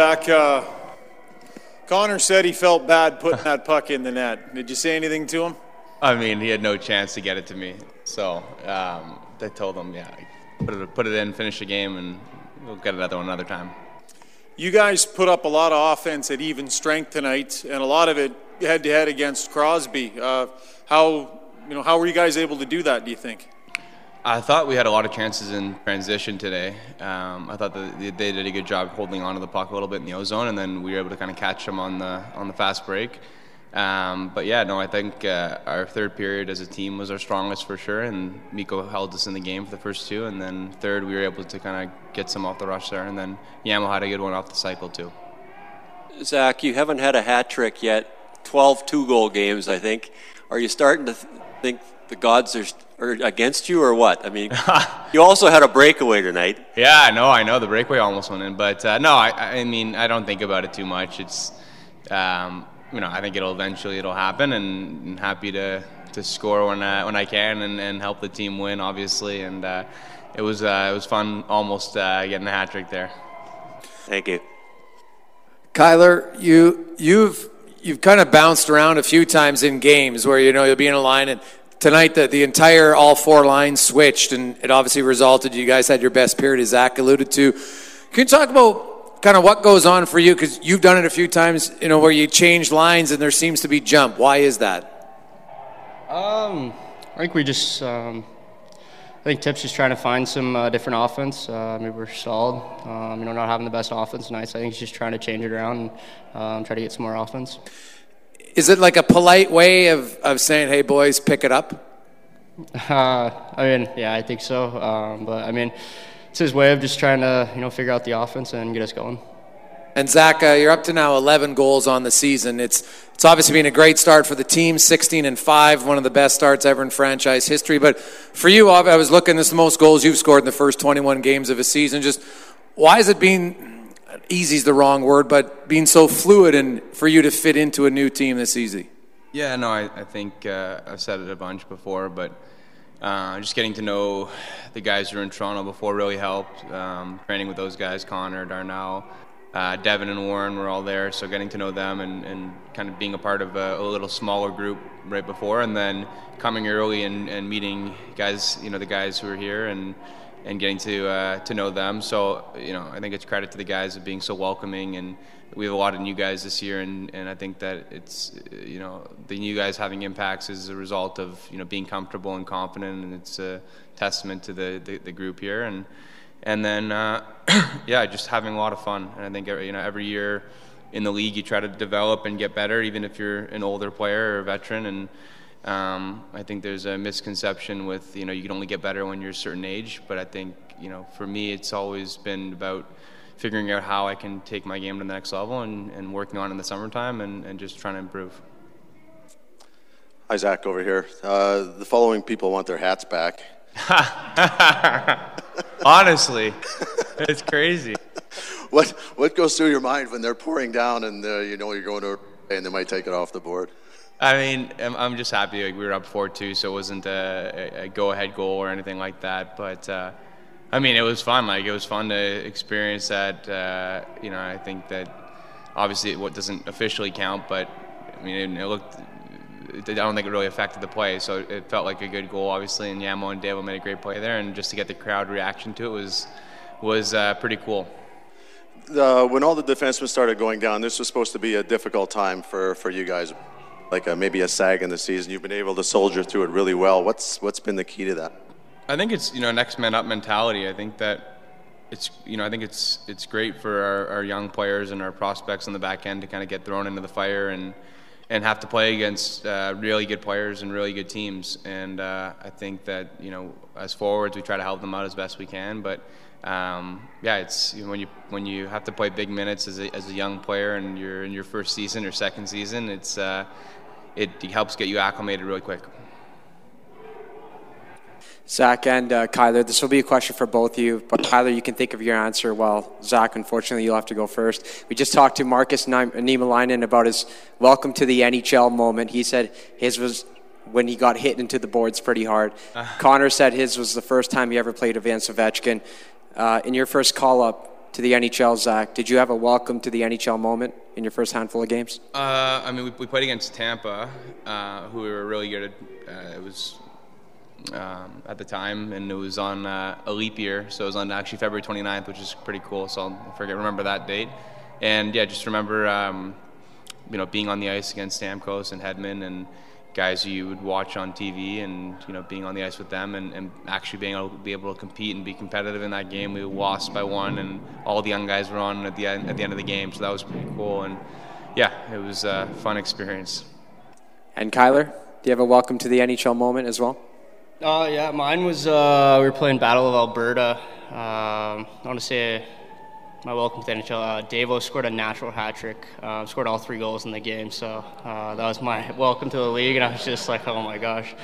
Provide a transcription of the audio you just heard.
Zach, uh, Connor said he felt bad putting that puck in the net. Did you say anything to him? I mean, he had no chance to get it to me. So um, I told him, yeah, put it, put it in, finish the game, and we'll get another one another time. You guys put up a lot of offense at even strength tonight, and a lot of it head to head against Crosby. Uh, how you know how were you guys able to do that? Do you think? I thought we had a lot of chances in transition today. Um, I thought that they did a good job holding on to the puck a little bit in the ozone, and then we were able to kind of catch them on the on the fast break. Um, but yeah, no, I think uh, our third period as a team was our strongest for sure, and Mikko held us in the game for the first two, and then third we were able to kind of get some off the rush there, and then Yamo had a good one off the cycle too. Zach, you haven't had a hat trick yet. 12 two goal games, I think. Are you starting to th- think the gods are, are against you or what? I mean, you also had a breakaway tonight. Yeah, I know, I know. The breakaway almost went in, but uh, no, I, I mean, I don't think about it too much. It's, um, you know, I think it'll eventually it'll happen, and, and happy to to score when I, when I can and, and help the team win, obviously. And uh, it was uh, it was fun, almost uh, getting a hat trick there. Thank you, Kailer. You you've you've kind of bounced around a few times in games where you know you'll be in a line and tonight the, the entire all four lines switched and it obviously resulted you guys had your best period as zach alluded to. Can you talk about kind of what goes on for you? Because you've done it a few times you know where you change lines and there seems to be jump. Why is that? Um, i think we just um, i think tip's just trying to find some uh, different offense. Uh, maybe we're stalled um, you know not having the best offense tonight so i think he's just trying to change it around and um, try to get some more offense is it like a polite way of, of saying hey boys pick it up uh, I mean, yeah, I think so. Um, but I mean, it's his way of just trying to, you know, figure out the offense and get us going. And Zach, uh, you're up to now 11 goals on the season. It's it's obviously been a great start for the team, 16 and five, one of the best starts ever in franchise history. But for you, I was looking. This is the most goals you've scored in the first 21 games of a season. Just why is it being easy is the wrong word, but being so fluid and for you to fit into a new team this easy? Yeah, no, I, I think uh, I've said it a bunch before, but uh, just getting to know the guys who were in Toronto before really helped. Um, training with those guys, Connor, Darnell, uh, Devin, and Warren were all there, so getting to know them and, and kind of being a part of a, a, little smaller group right before, and then coming early and, and meeting guys, you know, the guys who are here and and getting to uh, to know them. So you know, I think it's credit to the guys of being so welcoming and we have a lot of new guys this year, and, and I think that it's you know the new guys having impacts is a result of you know being comfortable and confident, and it's a testament to the the, the group here, and and then uh, yeah, just having a lot of fun, and I think you know every year in the league you try to develop and get better, even if you're an older player or a veteran, and um, I think there's a misconception with you know you can only get better when you're a certain age, but I think you know for me it's always been about figuring out how I can take my game to the next level and, and working on in the summertime and, and just trying to improve. Hi, Zach, over here. Uh, the following people want their hats back. Honestly, it's crazy. What what goes through your mind when they're pouring down and uh, you know you're going to and they might take it off the board? I mean, I'm, I'm just happy like, we were up 4-2, so it wasn't a, a go-ahead goal or anything like that. But uh, I mean, it was fun. Like it was fun to experience that. Uh, you know, I think that obviously what doesn't officially count, but I mean, it, it looked. I don't think it really affected the play, so it felt like a good goal, obviously. And Yamo and Davo made a great play there, and just to get the crowd reaction to it was was uh, pretty cool. Uh, when all the defensemen started going down, this was supposed to be a difficult time for, for you guys, like a, maybe a sag in the season. You've been able to soldier through it really well. What's what's been the key to that? I think it's you know next man up mentality. I think that it's you know I think it's it's great for our, our young players and our prospects on the back end to kind of get thrown into the fire and and have to play against uh, really good players and really good teams. And uh, I think that you know as forwards we try to help them out as best we can, but. Um, yeah, it's you know, when you when you have to play big minutes as a, as a young player and you're in your first season or second season, it's uh, it, helps get you acclimated really quick. Zach and uh, Kailer, this will be a question for both of you, but Kailer, you can think of your answer while Zach, unfortunately, you'll have to go first. We just talked to Markus Niemelainen about his welcome to the NHL moment. He said his was when he got hit into the boards pretty hard. Uh-huh. Connor said his was the first time he ever played against Ovechkin. Uh, in your first call up, to the NHL, Zach. Did you have a welcome to the NHL moment in your first handful of games? Uh, I mean, we, we played against Tampa, uh, who we were really good at. Uh, it was um, at the time, and it was on uh, a leap year, so it was on actually February 29th, which is pretty cool. So I'll forget remember that date. And yeah, just remember, um, you know, being on the ice against Stamkos and Hedman and guys you would watch on TV, and you know, being on the ice with them, and, and actually being able to be able to compete and be competitive in that game. We lost by one, and all the young guys were on at the end, at the end of the game, so that was pretty cool. And yeah, it was a fun experience. And Kailer, do you have a welcome to the NHL moment as well? Uh, yeah, mine was uh, we were playing Battle of Alberta. Um, I want to say my welcome to the NHL. Uh, Davo scored a natural hat trick, uh, scored all three goals in the game. So uh, that was my welcome to the league, and I was just like, oh my gosh.